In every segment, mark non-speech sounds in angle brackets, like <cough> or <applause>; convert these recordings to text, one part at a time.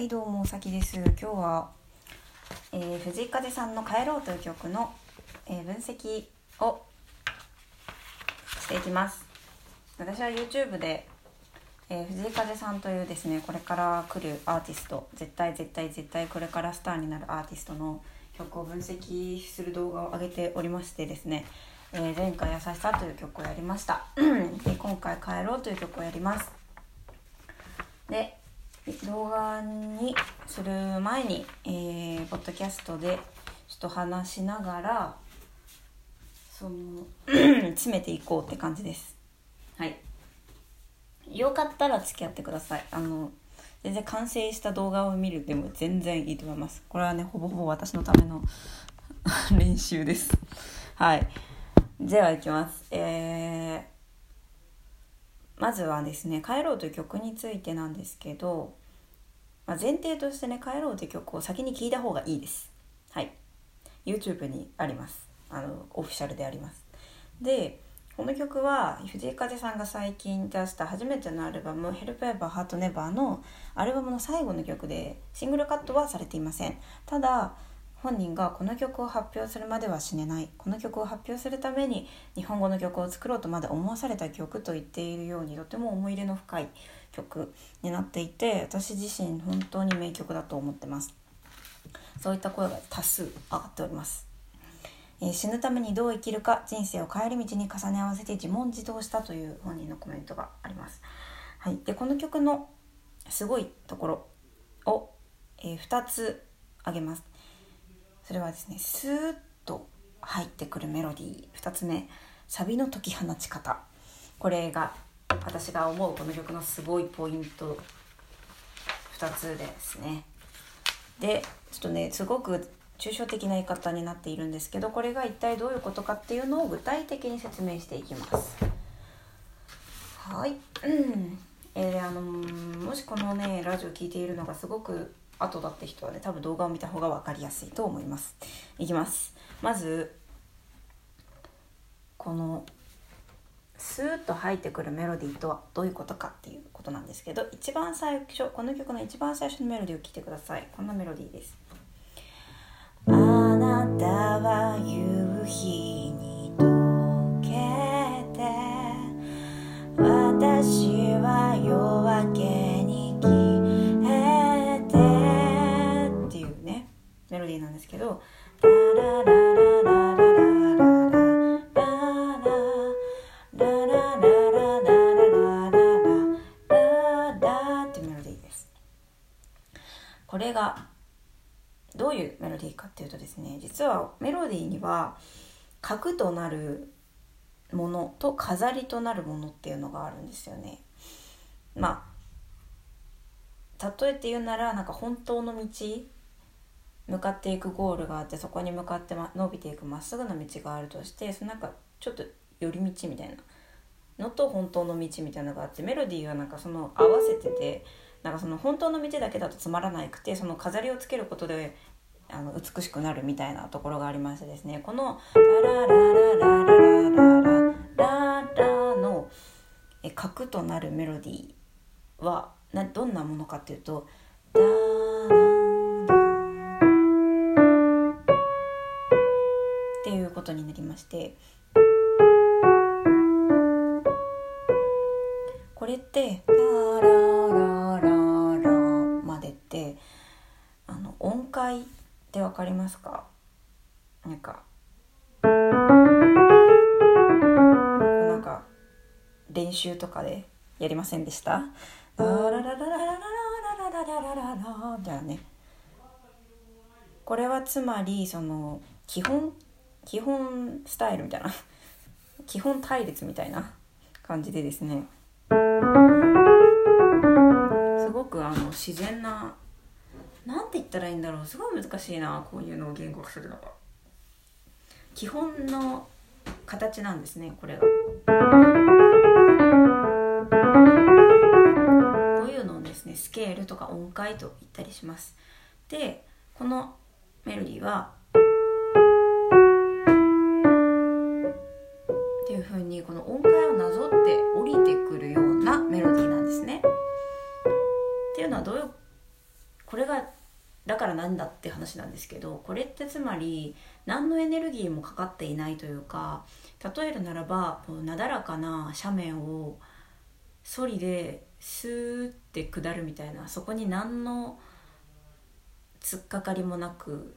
はいどうもおさきです。今日は、えー、藤井風さんの帰ろうという曲の、えー、分析をしていきます。私は YouTube で、えー、藤井風さんというですねこれから来るアーティスト絶対絶対絶対これからスターになるアーティストの曲を分析する動画を上げておりましてですね、えー、前回「優しさ」という曲をやりました。<clears throat> で今回「帰ろう」という曲をやります。で動画にする前に、えー、ポッドキャストでちょっと話しながらその <clears throat> 詰めていこうって感じです。はい。よかったら付き合ってください。あの全然完成した動画を見るでも全然いいと思います。これはねほぼほぼ私のための <laughs> 練習です。はい。ではいきます。えーまずはですね「帰ろう」という曲についてなんですけどまあ、前提としてね「帰ろう」という曲を先に聴いた方がいいです。はい。YouTube にあります。あのオフィシャルであります。でこの曲は藤井風さんが最近出した初めてのアルバム「Help Ever Heart Never」のアルバムの最後の曲でシングルカットはされていません。ただ本人がこの曲を発表するまでは死ねない。この曲を発表するために日本語の曲を作ろうとまで思わされた曲と言っているようにとても思い入れの深い曲になっていて私自身本当に名曲だと思ってます。そういった声が多数上がっております、え、死ぬためにどう生きるか人生を帰り道に重ね合わせて自問自答したという本人のコメントがあります。はい、でこの曲のすごいところを、えー、2つ挙げます。それはですねスーッと入ってくるメロディー。2つ目サビの解き放ち方。これが私が思うこの曲のすごいポイント。2つですね。でちょっとねすごく抽象的な言い方になっているんですけどこれが一体どういうことかっていうのを具体的に説明していきます。はい。う <clears throat> んえー、あのもしこのねラジオ聴いているのがすごく後だって人はね多分動画を見た方が分かりやすいと思います。いきます。まずこのスーッと入ってくるメロディーとはどういうことかっていうことなんですけど一番最初この曲の一番最初のメロディーを聴いてください。こんなメロディーです。あなたは夕日に溶けて私は夜明けに消えて」っていうねメロディーなんですけどララララ。ディーかっていうとですね実はメロディーには核となるものと飾りとなるものっていうのがあるんですよね。まあ例えて言うならなんか本当の道向かっていくゴールがあってそこに向かって、ま、伸びていくまっすぐな道があるとしてそのなんかちょっと寄り道みたいなのと本当の道みたいなのがあってメロディーはなんかその合わせててなんかその本当の道だけだとつまらなくてその飾りをつけることであの美しくなるみたいなところがありましてですねこの「ラララララララララララ」の核となるメロディーはなどんなものかっていうと「ダーことになりましてこれって「習とかでやりませんでした？ララララララララララララみたいなねこれはつまりその基本基本スタイルみたいな基本対立みたいな感じでですねすごくあの自然ななんて言ったらいいんだろうすごい難しいなこういうのを言語化するのが基本の形なんですねこれがねスケールとか音階と言ったりしますでこのメロディーはっていうふうにこの音階をなぞって降りてくるようなメロディーなんですね。っていうのはどういうこれがだからなんだって話なんですけどこれってつまり何のエネルギーもかかっていないというか例えるならばこうなだらかな斜面をソリでスーって下るみたいなそこに何の突っかかりもなく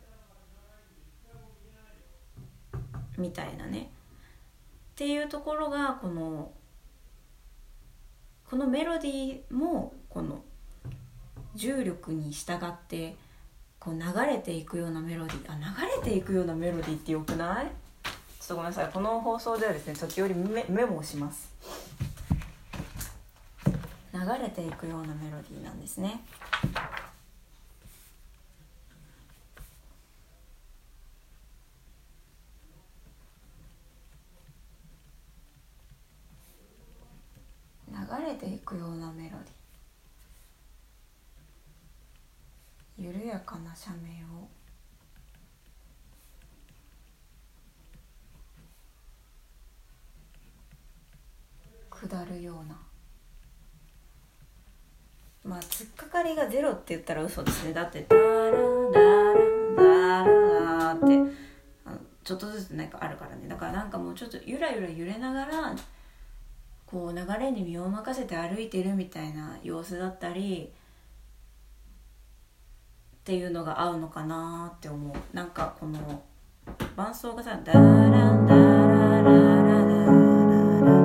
みたいなね。っていうところがこのこのメロディーもこの重力に従ってこう流れていくようなメロディーあ流れていくようなメロディーってよくない？ちょっとごめんなさい。この放送ではですね時折メメモをします。流れていくようなメロディーなんですね。流れていくようなメロディー。緩やかな斜面を下るようなまあ突っかかりがゼロって言ったら嘘ですね。だって「ダラダラダラ」ってあのちょっとずつなんかあるからね。だからなんかもうちょっとゆらゆら揺れながらこう流れに身を任せて歩いてるみたいな様子だったりっていうのが合うのかなって思う。なんかこの伴奏がさ「ダランダラララララ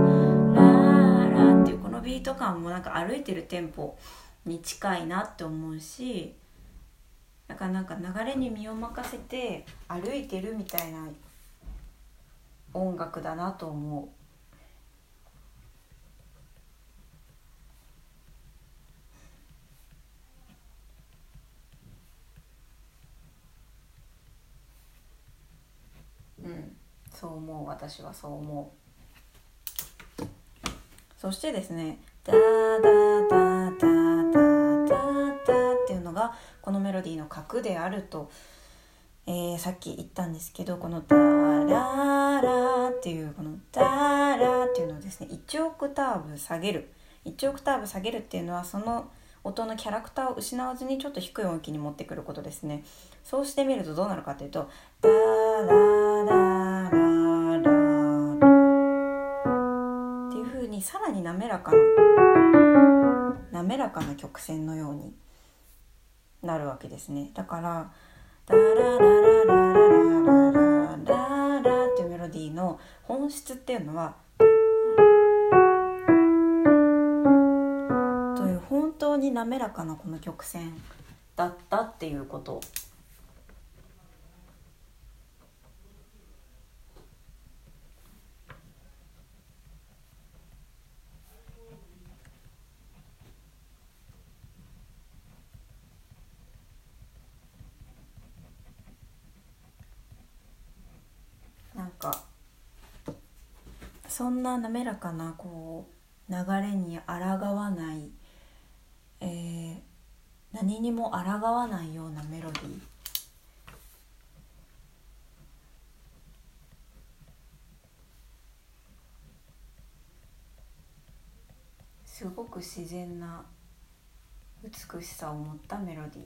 ララ」っていうこのビート感もなんか歩いてるテンポに近いなって思うしだからなんか流れに身を任せて歩いてるみたいな音楽だなと思う。うん、そう思う私はそう思うそしてですね「ダダダダ」のがこのメロディーの核であると、えー、さっき言ったんですけどこの「ダララ」っていうこの「ダラ」っていうのをですね1オクターブ下げる。1オクターブ下げるっていうのはその音のキャラクターを失わずにちょっと低い音域に持ってくることですね。そうしてみるとどうなるかというと「ダラララララ」っていう風にさらに滑らかな滑らかな曲線のようになるわけですね。だから「ダララララララララララ」っていうメロディーの本質っていうのはという本当に滑らかなこの曲線だったっていうことなんかそな滑らかなこう流れに抗わない、えー何にも抗わないようなメロディー。すごく自然な美しさを持ったメロディー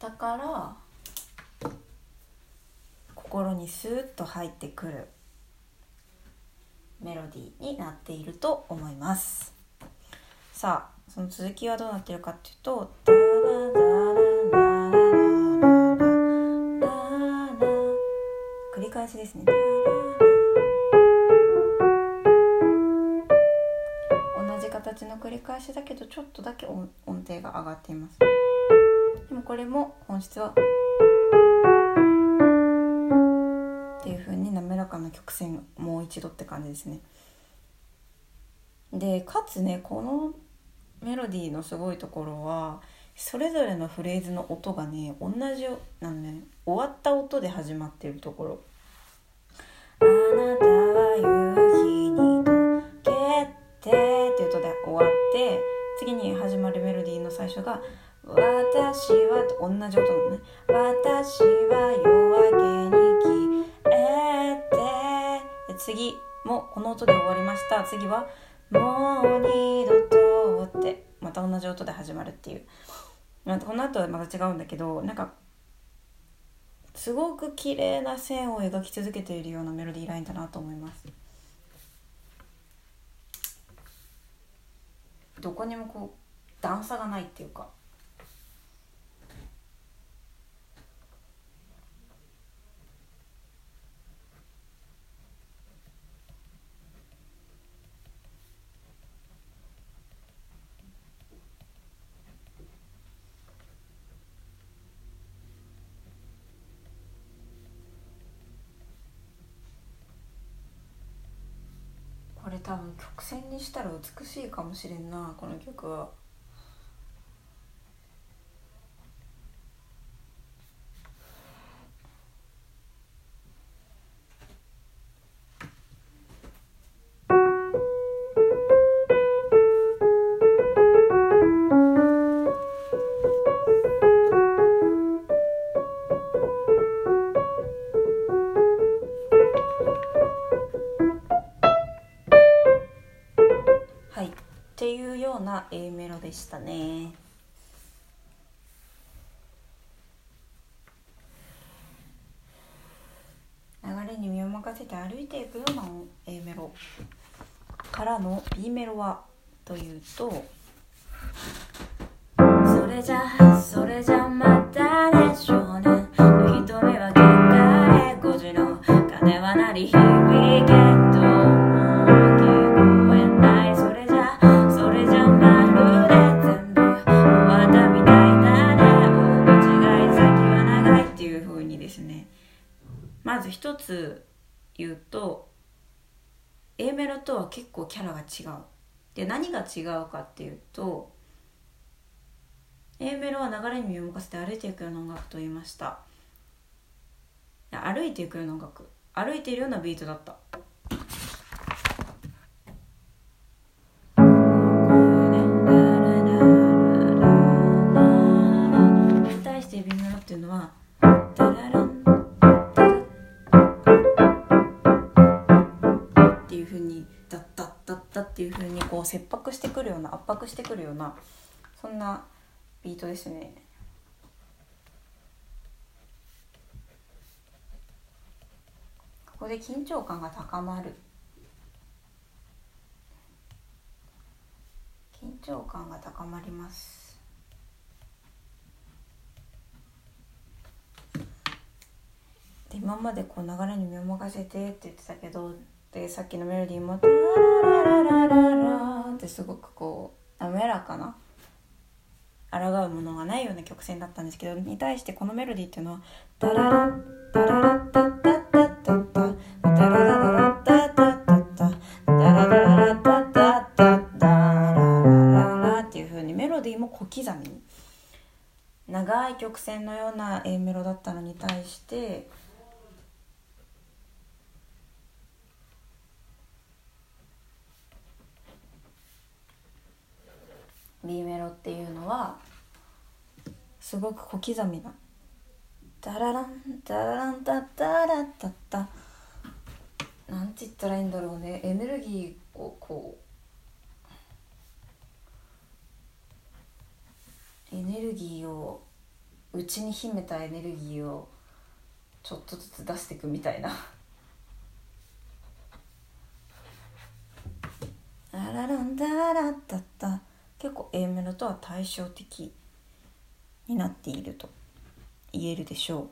だから心にスーッと入ってくるメロディーになっていると思います。さあその続きはどうなってるかっていうと「ダラダ」繰り返しですね同じ形の繰り返しだけどちょっとだけ音程が上がっていますでもこれも本質はっていう風に滑らかな曲線もう一度って感じですね。でかつねこのメロディーのすごいところはそれぞれのフレーズの音がね同じなのね終わった音で始まってるところ「に始まるメロディーの最初が「私は」と同じ音なのね「私は夜明けに消えて」で次もこの音で終わりました。次は「もう二度と」ってまた同じ音で始まるっていう。この後はまた違うんだけどなんかすごく綺麗な線を描き続けているようなメロディーラインだなと思います。どこにもこう段差がないっていうか曲線にしたら美しいかもしれんなこの曲は。せて歩いていくような A メロ。からの B メロはというとそれじゃそれじゃが違うかっていうと A メロは流れに身を任せて歩いていくような音楽と言いました。歩いていくような音楽。歩いているようなビートだった。に対して B メロっていうのはダラランっていうふうにダッダッダッダッっていうふうにこう切迫してくるような圧迫してくるようなそんなビートですね。ここで緊張感が高まる。緊張感が高まります。で今までこう流れに身を任せてって言ってたけどでさっきのメロディーも「タララララララ」ってすごくこう滑らかな抗うものがないような曲線だったんですけどに対してこのメロディーっていうのは「タララタララッタッタッタッタッタララララッタッタッタッタタララララタッタッタッタララララっていう風にメロディーも小刻みに長い曲線のような A メロだったのに対して「B メロっていうのはすごく小刻みな「タラランタラランタッタラッタッタ」なんて言ったらいいんだろうねエネルギーをこうエネルギーを内に秘めたエネルギーをちょっとずつ出していくみたいな「あららんだらったった」結構 A メロとは対照的になっていると言えるでしょう。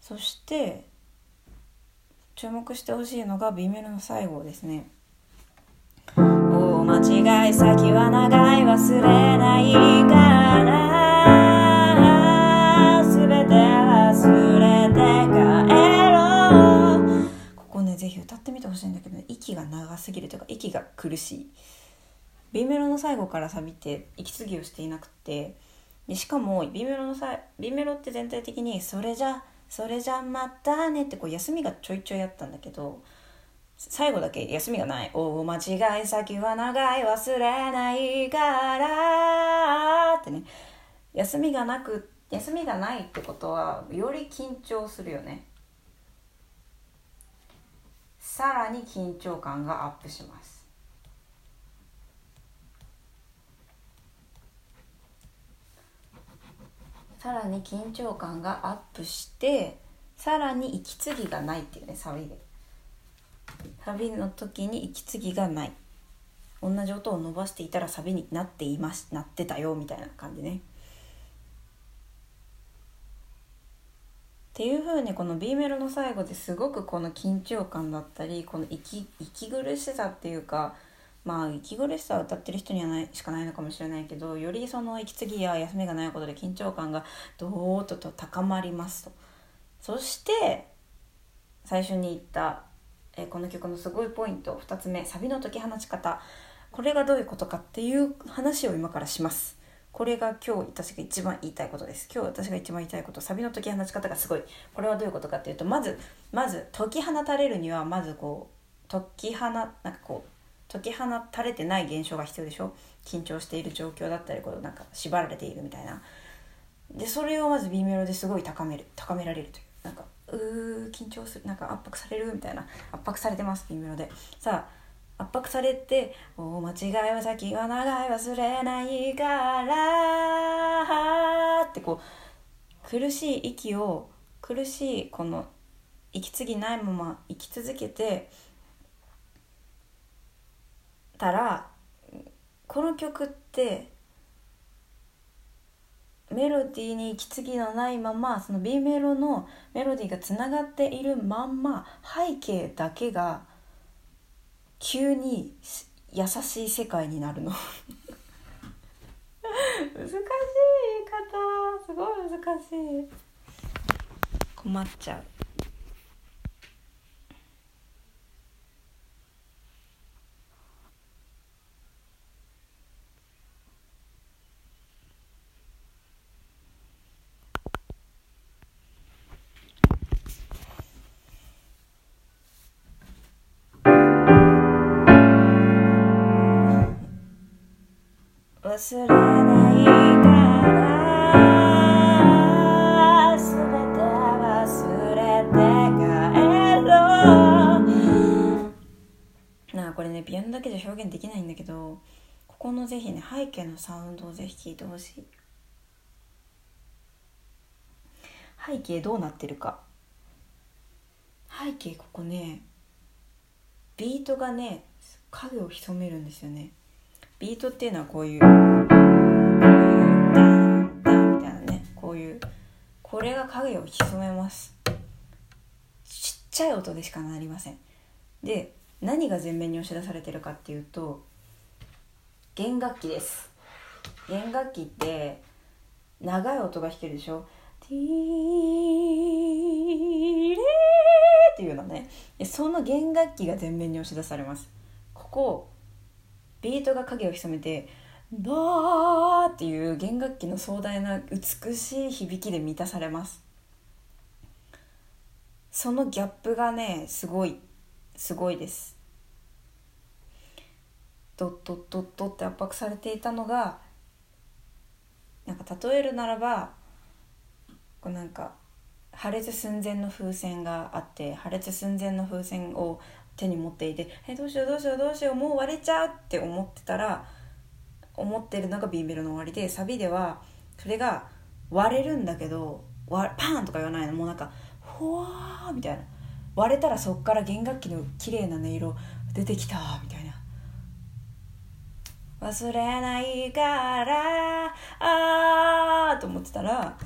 そして注目してほしいのが B メロの最後ですね。大間違い先は長い忘れないから全て忘れて帰ろう。ここねぜひ歌ってみてほしいんだけど、息が長すぎるというか息が苦しい。B メロの最後からサビって息継ぎをしていなくてでしかも B メロのさ B メロって全体的に「それじゃそれじゃまたね」ってこう休みがちょいちょいあったんだけど最後だけ休みがない「大間違い先は長い忘れないから」ってね。休みがなく休みがないってことはより緊張するよね。さらに緊張感がアップします。さらに緊張感がアップしてさらに息継ぎがないっていうねサビで。サビの時に息継ぎがない。同じ音を伸ばしていたらサビになっていますなってたよみたいな感じね。っていう風にこの B メロの最後ですごくこの緊張感だったりこの息息苦しさっていうかまあ息苦しさを歌ってる人にはないしかないのかもしれないけどよりその息継ぎや休みがないことで緊張感がどーっとと高まりますと。そして最初に言ったえこの曲のすごいポイント。2つ目サビの解き放ち方。これがどういうことかっていう話を今からします。これが今日私が一番言いたいことです。今日私が一番言いたいこと。サビの解き放ち方がすごい。これはどういうことかっていうとまずまず解き放たれるにはまずこう解き放なんかこう解き放たれてない現象が必要でしょ？緊張している状況だったりこうなんか縛られているみたいな。でそれをまず B メロですごい高める高められるという。なんかうー緊張するなんか圧迫されるみたいな。圧迫されてます B メロで。さあ圧迫されて「大間違いは先が長い忘れないから」ってこう苦しい息を苦しいこの息継ぎないまま生き続けてたらこの曲ってメロディーに息継ぎのないままその B メロのメロディーがつながっているまんま背景だけが急に優しい世界になるの。<laughs> 難しい言い方。すごい難しい。困っちゃう。忘れないから全て忘れて帰ろう。なあこれねピアノだけじゃ表現できないんだけどここのぜひね背景のサウンドをぜひ聞いてほしい。背景どうなってるか。背景ここねビートがね影を潜めるんですよね。ビートっていうのはこういうダンダンみたいなねこういうこれが影を潜めます。ちっちゃい音でしかなりません。で何が前面に押し出されてるかっていうと弦楽器です。弦楽器って長い音が弾けるでしょ。ティーレーっていうのね。その弦楽器が前面に押し出されます。ここビートが影を潜めてバーっていう弦楽器の壮大な美しい響きで満たされます。そのギャップがねすごいすごいです。ドッドッドッドって圧迫されていたのがなんか例えるならばこうなんか破裂寸前の風船があって破裂寸前の風船を手に持っていて「えどうしようどうしようどうしようもう割れちゃう」って思ってたら思ってるのが B メロの終わりでサビではそれが割れるんだけどパーンとか言わないの。もうなんか「ほわー」みたいな。割れたらそっから弦楽器の綺麗な音色出てきたみたいな。忘れないからあーと思ってたら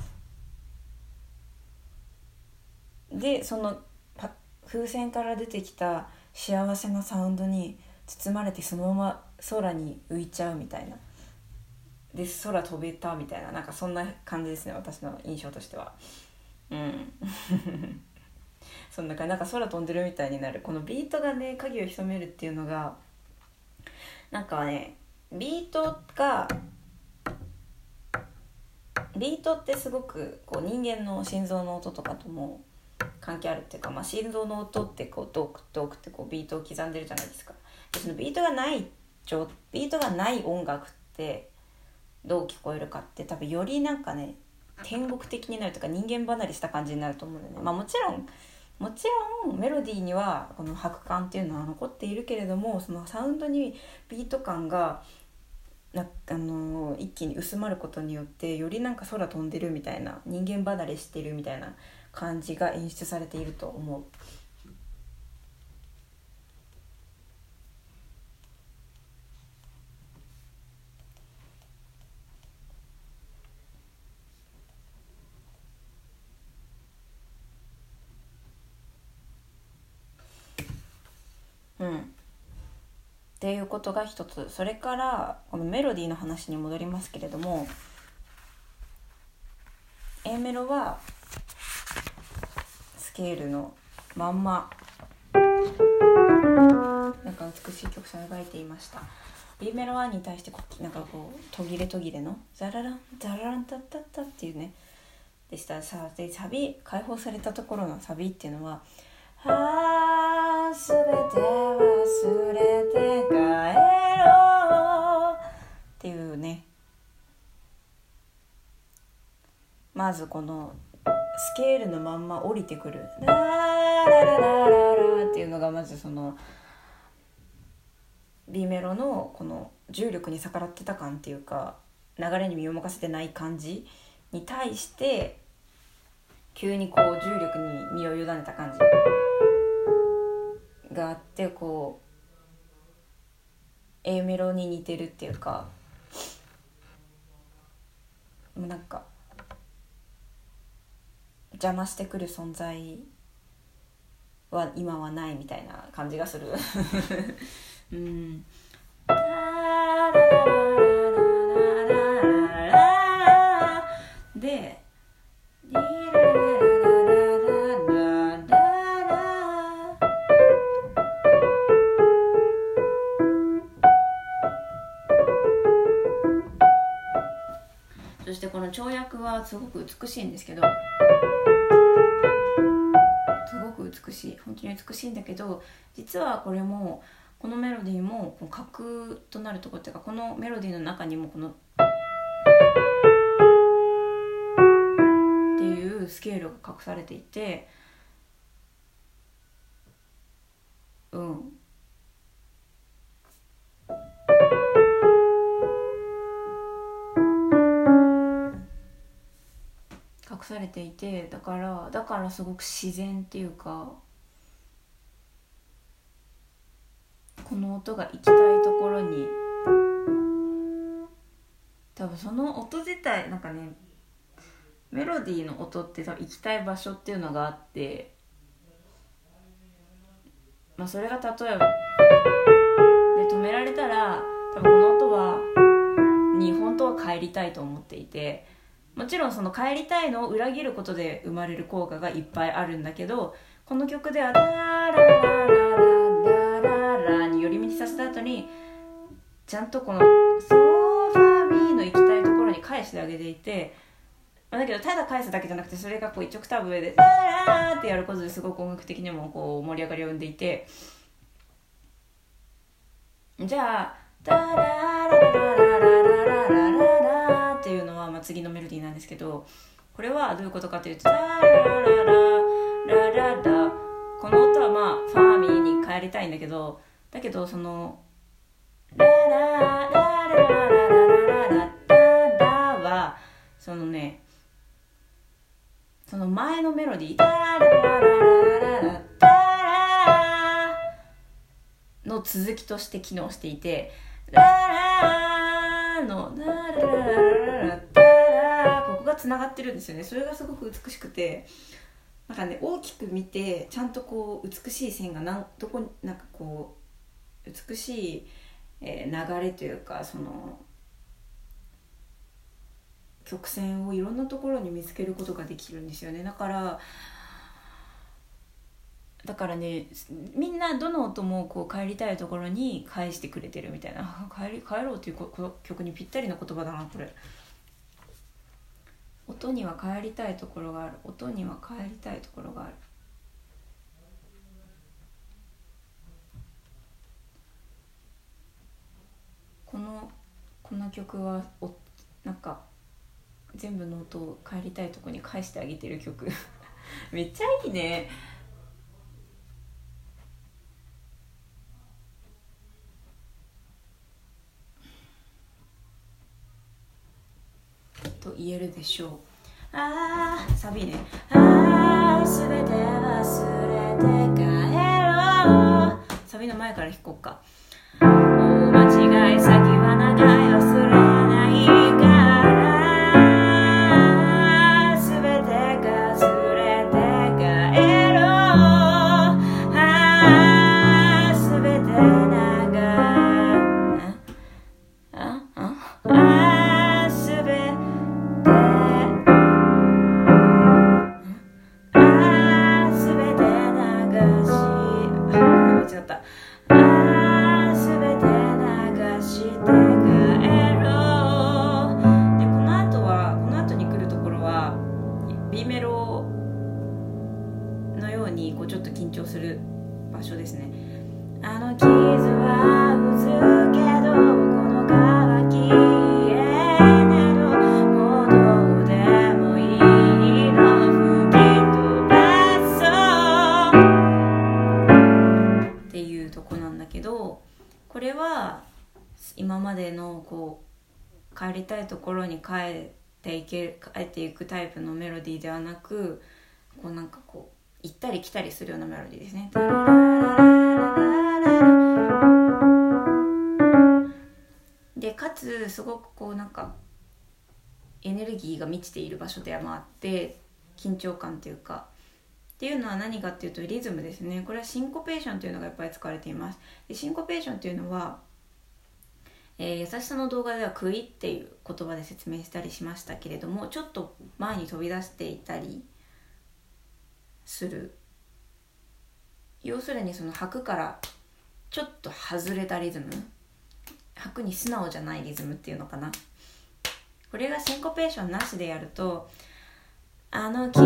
でその風船から出てきた幸せなサウンドに包まれてそのまま空に浮いちゃうみたいな。で空飛べたみたいな。なんかそんな感じですね私の印象としては。うん。<laughs> そんな感じ。なんか空飛んでるみたいになる。このビートがね影を潜めるっていうのがなんかねビートがビートってすごくこう人間の心臓の音とかとも関係あるっていうか、まあ、心臓の音ってこうドークドクってこうビートを刻んでるじゃないですか。でそのビートがないビートがない音楽ってどう聞こえるかって多分よりなんかね天国的になるとか人間離れした感じになると思うんだよね。まあもちろんもちろんメロディーにはこの拍感っていうのは残っているけれどもそのサウンドにビート感がなあの一気に薄まることによってよりなんか空飛んでるみたいな人間離れしてるみたいな感じが演出されていると思う。うんっていうことが一つそれからこのメロディーの話に戻りますけれども A メロはケールのまんま。なんか美しい曲さ描いていました。B メロ1に対してこなんかこう途切れ途切れのザラランザラランタッタッタっていうねでした。さでサビ解放されたところのサビっていうのは「はあすべて忘れて帰ろう」っていうね。まずこのスケールのまんま降りてくる「ララララララ」っていうのがまずその B メロのこの重力に逆らってた感っていうか流れに身を任せてない感じに対して急にこう重力に身を委ねた感じ。があってこう A メロに似てるっていうかもうなんか邪魔してくる存在は今はないみたいな感じがする。<laughs> うん。でそしてこの跳躍はすごく美しいんですけどすごく美しい本当に美しいんだけど実はこれもこのメロディーもこの核となるとこっていうかこのメロディーの中にもこのっていうスケールが隠されていてうん。されていてだからだからすごく自然っていうかこの音が行きたいところに多分その音自体なんかねメロディーの音って多分行きたい場所っていうのがあってまあそれが例えばで止められたら多分この音はに本当は帰りたいと思っていてもちろんその帰りたいのを裏切ることで生まれる効果がいっぱいあるんだけどこの曲では「ララララララララ」に寄り道させた後にちゃんとこの「ソーファミー」の行きたいところに返してあげていてだけどただ返すだけじゃなくてそれがこう一オクタブ上で「ララー」ってやることですごく音楽的にもこう盛り上がりを生んでいてじゃあ「タララララララララララ」、まあ、次のメロディーなんですけどこれはどういうことかというと「ラララララララ」この音はまあファーミーに帰りたいんだけどだけどその「ラララララララララララ」はそのねその前のメロディー「タララララララタラ」の続きとして機能していて「ララ」の「ララララララ」つながってるんですよね。それがすごく美しくてなんかね大きく見てちゃんとこう美しい線がなんどこになんかこう美しい、え流れというかその曲線をいろんなところに見つけることができるんですよね。だからだからねみんなどの音もこう帰りたいところに返してくれてるみたいな。<laughs> 帰り帰ろうっていう曲にぴったりな言葉だなこれ。音には帰りたいところがある。音には帰りたいところがある。このこの曲はおなんか全部の音を帰りたいとこに返してあげてる曲。<laughs> めっちゃいいね。と言えるでしょう。ああサビね。ああすべて忘れて帰ろう。サビの前から弾こうか。大間違い先ところに帰っていける帰っていくタイプのメロディーではなくこうなんかこう行ったり来たりするようなメロディーですね。でかつすごくこうなんかエネルギーが満ちている場所でもあって緊張感というか。っていうのは何かっていうとリズムですね。これはシンコペーションというのがやっぱり使われています。でシンコペーションというのは、えー優しさの動画では「食い」っていう言葉で説明したりしましたけれどもちょっと前に飛び出していたりする。要するにその拍からちょっと外れたリズム。拍に素直じゃないリズムっていうのかな。これがシンコペーションなしでやると「あの傷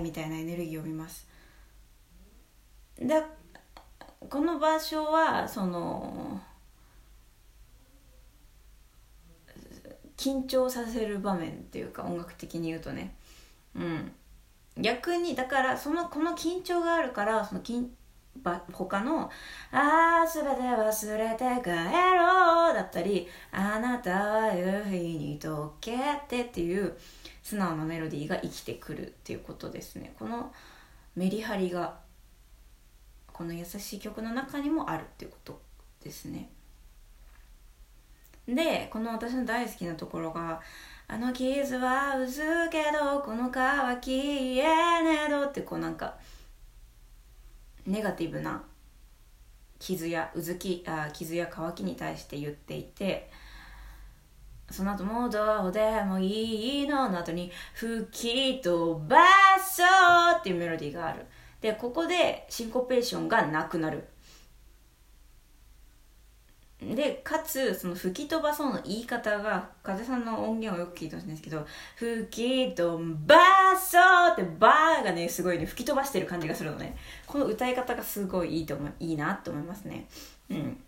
みたいなエネルギーを見ます。でこの場所はその緊張させる場面っていうか音楽的に言うとね。うん。逆にだからそのこの緊張があるからその緊ば他の「ああすべて忘れて帰ろう」だったり「あなたは夕日に溶けて」っていう素直なメロディーが生きてくるっていうことですね。このメリハリがこの優しい曲の中にもあるっていうことですね。でこの私の大好きなところが「あの傷はうずけどこの乾きえねど」ってこうなんかネガティブな傷やうずきあ傷や乾きに対して言っていてその後もどうでもいいのの後に吹き飛ばそうっていうメロディーがある。でここでシンコペーションがなくなる。でかつその吹き飛ばそうの言い方が風さんの音源をよく聞いてほしいんですけど「吹き飛ばそう」って「バー」がねすごいね吹き飛ばしてる感じがするのね。この歌い方がすごいいいと思いいいなと思いますね。うん。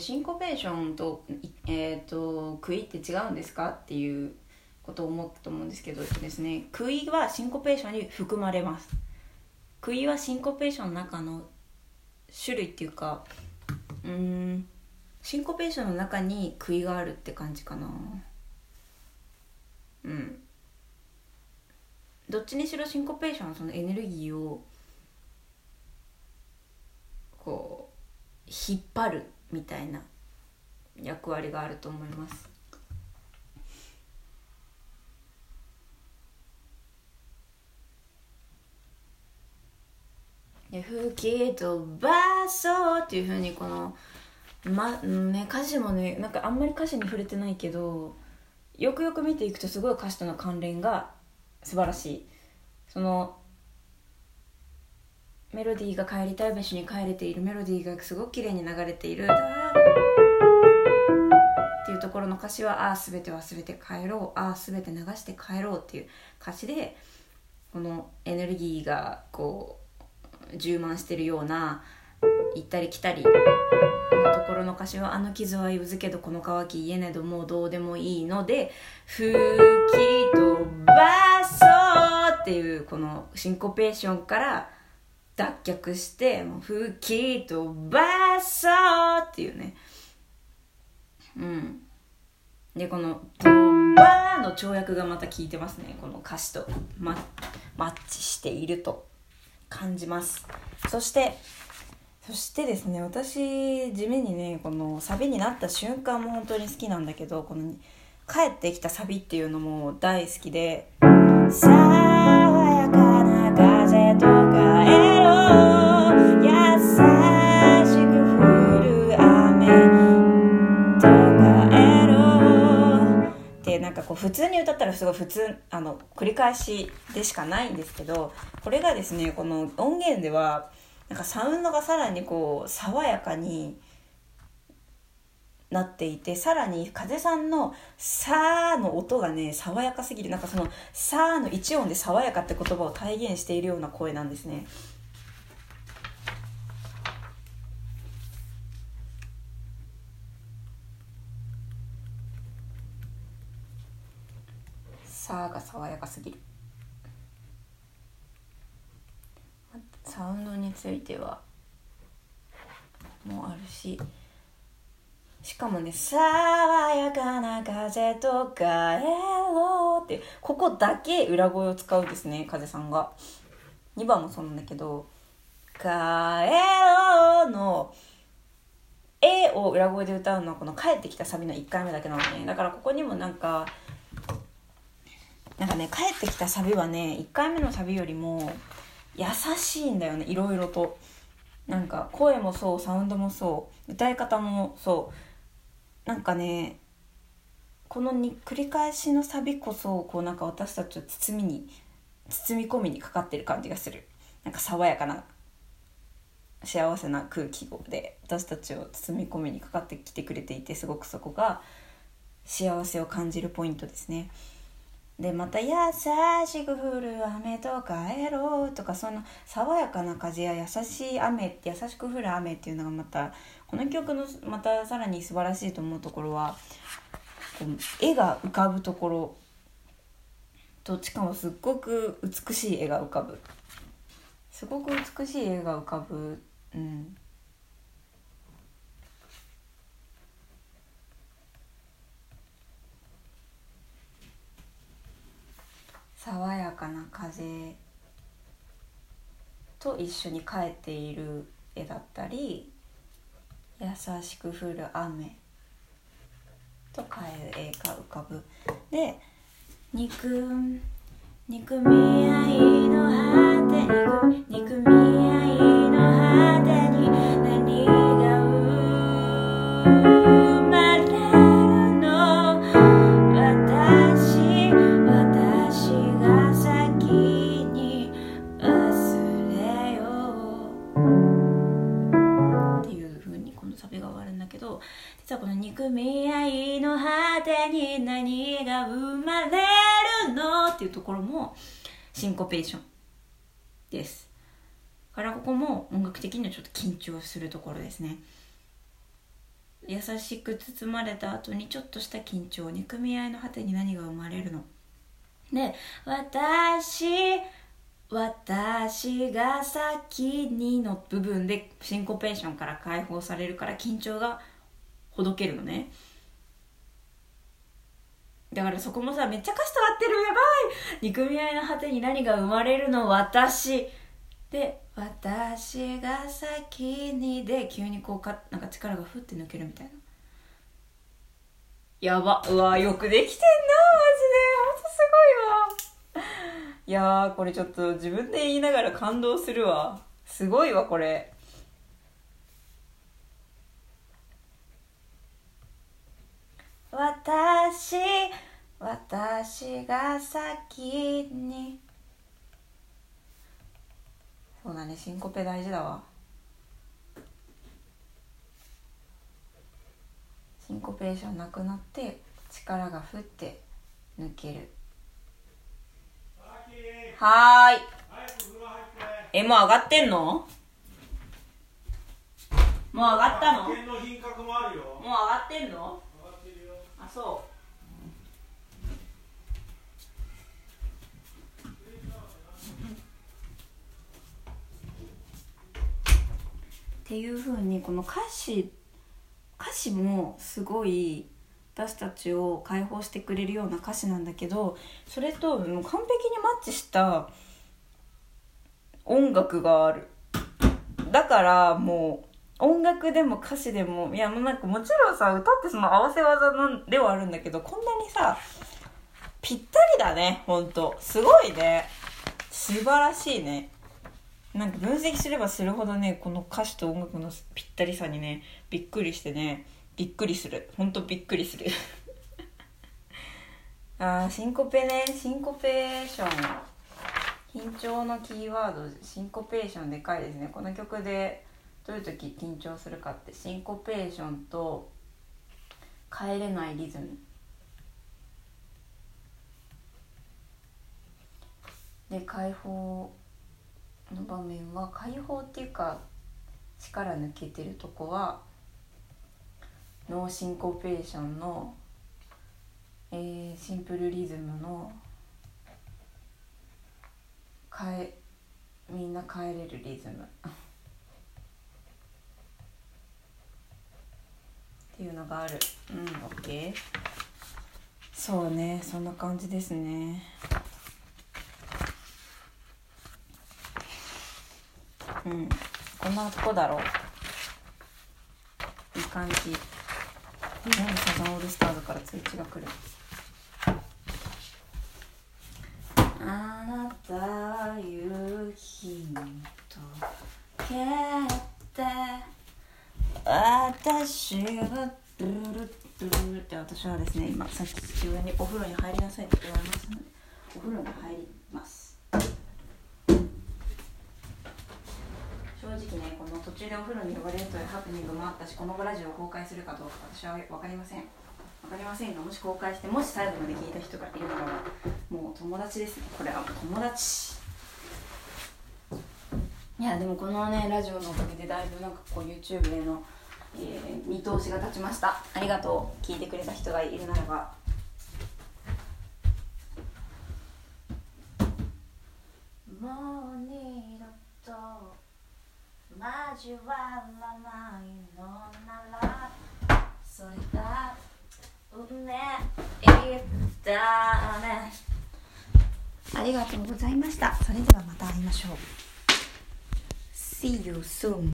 シンコペーションと,えー、と食いって違うんですかっていうことを思ったと思うんですけどですね。食いはシンコペーションに含まれます。食いはシンコペーションの中の種類っていうかうんシンコペーションの中に杭があるって感じかな。うん。どっちにしろシンコペーションはそのエネルギーをこう引っ張るみたいな役割があると思います。で吹き飛ばそうっていうふうにこのまね歌詞もねなんかあんまり歌詞に触れてないけどよくよく見ていくとすごい歌詞との関連が素晴らしい。そのメロディーが帰りたい場所に帰れているメロディーがすごく綺麗に流れている。っていうところの歌詞は「ああ全て忘れて帰ろう」「ああ全て流して帰ろう」っていう歌詞でこのエネルギーがこう充満してるような行ったり来たりのところの歌詞は「あの傷は言うずけどこの渇き言えねどもうどうでもいいので吹き飛ばそう」っていうこのシンコペーションから脱却してもう吹き飛ばそうっていうね。うん。でこの「飛ば」の跳躍がまた効いてますね。この歌詞と。マッチしていると。感じます。そしてそしてですね私地味にねこのサビになった瞬間も本当に好きなんだけどこの帰ってきたサビっていうのも大好きで「爽や普通に歌ったらすごい普通あの繰り返しでしかないんですけどこれがですねこの音源ではなんかサウンドがさらにこう爽やかになっていてさらに風さんの「さー」の音がね爽やかすぎるなんかその「さー」の一音で爽やかって言葉を体現しているような声なんですね。さーが爽やかすぎる。サウンドについてはもうあるし。しかもね「爽やかな風と帰ろう」ってここだけ裏声を使うんですね風さんが。2番もそうなんだけど「帰ろう」の「A」を裏声で歌うのはこの帰ってきたサビの1回目だけなのね。だからここにもなんかなんかね帰ってきたサビはね1回目のサビよりも優しいんだよねいろいろと。なんか声もそうサウンドもそう歌い方もそう。なんかねこのに繰り返しのサビこそこうなんか私たちを包みに包み込みにかかってる感じがする。なんか爽やかな幸せな空気で私たちを包み込みにかかってきてくれていてすごくそこが幸せを感じるポイントですね。でまた「優しく降る雨と帰ろう」とかその爽やかな風や優しい雨優しく降る雨っていうのがまたこの曲のまたさらに素晴らしいと思うところはこう絵が浮かぶところとしかもすっごく美しい絵が浮かぶ。すごく美しい絵が浮かぶ。うん。爽やかな風と一緒に帰っている絵だったり優しく降る雨と帰る絵が浮かぶ。で憎憎み合いの果て憎み合いの果て憎み合いの果てに何が生まれるの？っていうところもシンコペーションです。からここも音楽的にはちょっと緊張するところですね。優しく包まれた後にちょっとした緊張憎み合いの果てに何が生まれるの？で私私が先にの部分でシンコペーションから解放されるから緊張がほどけるのね。だからそこもさめっちゃ歌詞と合ってるやばい。憎み合いの果てに何が生まれるの？私。で私が先にで急にこうかなんか力がふって抜けるみたいな。やば。うわよくできてんなマジで。ほんとすごいわ。いやーこれちょっと自分で言いながら感動するわ。すごいわこれ。私私が先に。そうだねシンコペ大事だわ。シンコペーションなくなって力がふって抜ける。はーい。えもう上がって。んのもう上がったのもう上がってんの？あそうっていうふうにこの歌詞歌詞もすごい私たちを解放してくれるような歌詞なんだけどそれともう完璧にマッチした音楽がある。だからもう音楽でも歌詞でもいやもうなんかもちろんさ歌ってその合わせ技なんではあるんだけどこんなにさぴったりだねほんと。すごいね。素晴らしいね。なんか分析すればするほどねこの歌詞と音楽のぴったりさにねびっくりしてねびっくりする。ほんとびっくりする。<laughs> あーシンコペねシンコペーション。緊張のキーワードシンコペーションでかいですね。この曲でどういう時緊張するかってシンコペーションと帰れないリズム。で解放の場面は解放っていうか力抜けてるとこはノーシンコペーションの、えーシンプルリズムの変えみんな変えれるリズム。<laughs> っていうのがある。うんオッケー。そうねそんな感じですね。うん。こんなとこだろう。いい感じ。日本サザンオールスターズから通知が来る。あなたは夕日とけて私がドゥルドゥルって私はですね今さっき父親にお風呂に入りなさいって言われましたのでお風呂に入ります。ねこの途中でお風呂に呼ばれるというハプニングもあったしこのラジオを公開するかどうか私は分かりません。分かりませんがもし公開してもし最後まで聞いた人がいるならばもう友達ですね。これは友達。いやでもこのねラジオのおかげでだいぶなんかこう YouTube への、えー見通しが立ちました。ありがとう。聞いてくれた人がいるならば。もう二度と交わらないのならそれが運命だね。ありがとうございました。それではまた会いましょう。See you soon